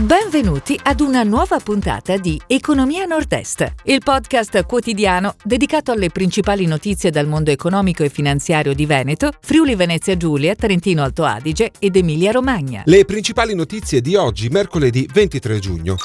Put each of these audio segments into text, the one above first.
Benvenuti ad una nuova puntata di Economia Nord-Est, il podcast quotidiano dedicato alle principali notizie dal mondo economico e finanziario di Veneto, Friuli Venezia Giulia, Trentino Alto Adige ed Emilia Romagna. Le principali notizie di oggi, mercoledì 23 giugno.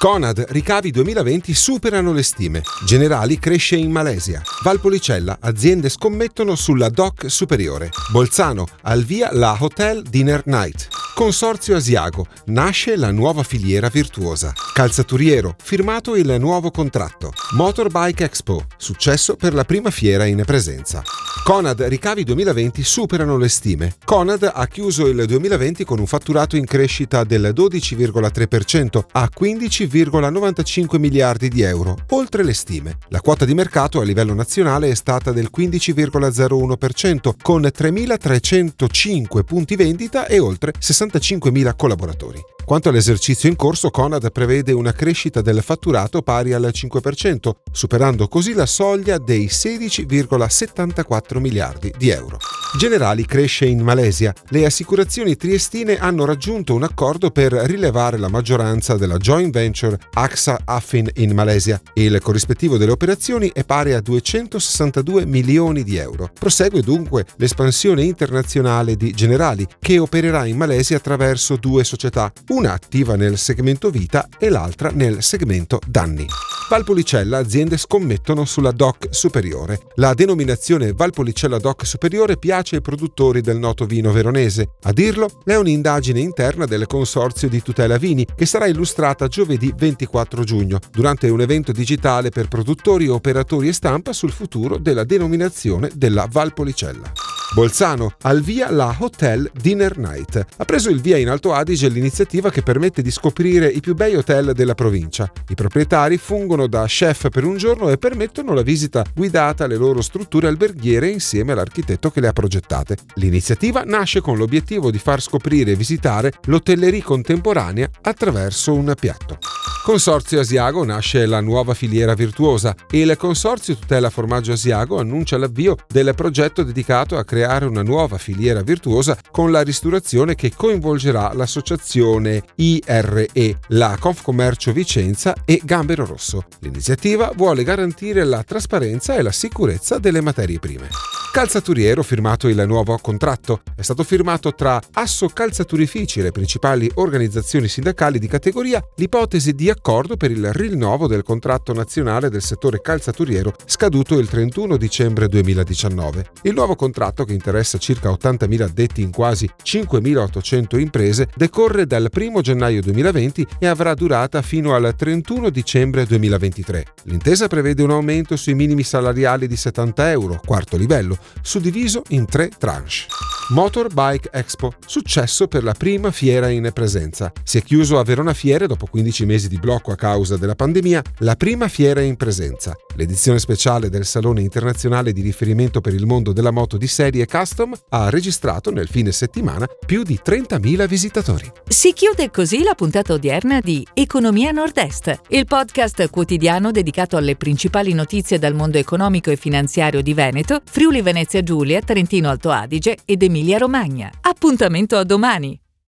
Conad, ricavi 2020 superano le stime. Generali cresce in Malesia. Valpolicella, aziende scommettono sulla DOC superiore. Bolzano, al via la Hotel Dinner Night. Consorzio Asiago, nasce la nuova filiera virtuosa. Calzaturiero, firmato il nuovo contratto. Motorbike Expo, successo per la prima fiera in presenza. Conad ricavi 2020 superano le stime. Conad ha chiuso il 2020 con un fatturato in crescita del 12,3% a 15,95 miliardi di euro, oltre le stime. La quota di mercato a livello nazionale è stata del 15,01% con 3.305 punti vendita e oltre 65.000 collaboratori. Quanto all'esercizio in corso, Conad prevede una crescita del fatturato pari al 5%, superando così la soglia dei 16,74 miliardi di euro. Generali cresce in Malesia. Le assicurazioni triestine hanno raggiunto un accordo per rilevare la maggioranza della joint venture AXA Affin in Malesia. Il corrispettivo delle operazioni è pari a 262 milioni di euro. Prosegue dunque l'espansione internazionale di Generali, che opererà in Malesia attraverso due società, una attiva nel segmento vita e l'altra nel segmento danni. Valpolicella aziende scommettono sulla DOC superiore. La denominazione Valpolicella DOC superiore piace ai produttori del noto vino veronese. A dirlo è un'indagine interna del Consorzio di Tutela Vini che sarà illustrata giovedì 24 giugno durante un evento digitale per produttori, operatori e stampa sul futuro della denominazione della Valpolicella. Bolzano, al via la Hotel Dinner Night. Ha preso il via in Alto Adige l'iniziativa che permette di scoprire i più bei hotel della provincia. I proprietari fungono da chef per un giorno e permettono la visita guidata alle loro strutture alberghiere insieme all'architetto che le ha progettate. L'iniziativa nasce con l'obiettivo di far scoprire e visitare l'hotellerie contemporanea attraverso un piatto. Consorzio Asiago nasce la nuova filiera virtuosa e il Consorzio Tutela Formaggio Asiago annuncia l'avvio del progetto dedicato a creare una nuova filiera virtuosa con la ristorazione che coinvolgerà l'associazione IRE, la Confcommercio Vicenza e Gambero Rosso. L'iniziativa vuole garantire la trasparenza e la sicurezza delle materie prime. Calzaturiero firmato il nuovo contratto. È stato firmato tra Asso Calzaturifici e le principali organizzazioni sindacali di categoria l'ipotesi di accordo per il rinnovo del contratto nazionale del settore calzaturiero scaduto il 31 dicembre 2019. Il nuovo contratto, che interessa circa 80.000 addetti in quasi 5.800 imprese, decorre dal 1 gennaio 2020 e avrà durata fino al 31 dicembre 2023. L'intesa prevede un aumento sui minimi salariali di 70 euro, quarto livello, suddiviso in tre tranche. Motorbike Expo, successo per la prima fiera in presenza. Si è chiuso a Verona Fiere dopo 15 mesi di blocco a causa della pandemia, la prima fiera in presenza. L'edizione speciale del Salone internazionale di riferimento per il mondo della moto di serie custom ha registrato nel fine settimana più di 30.000 visitatori. Si chiude così la puntata odierna di Economia Nord-Est, il podcast quotidiano dedicato alle principali notizie dal mondo economico e finanziario di Veneto, Friuli Venezia Giulia, Trentino Alto Adige ed Emilia Romagna. Appuntamento a domani!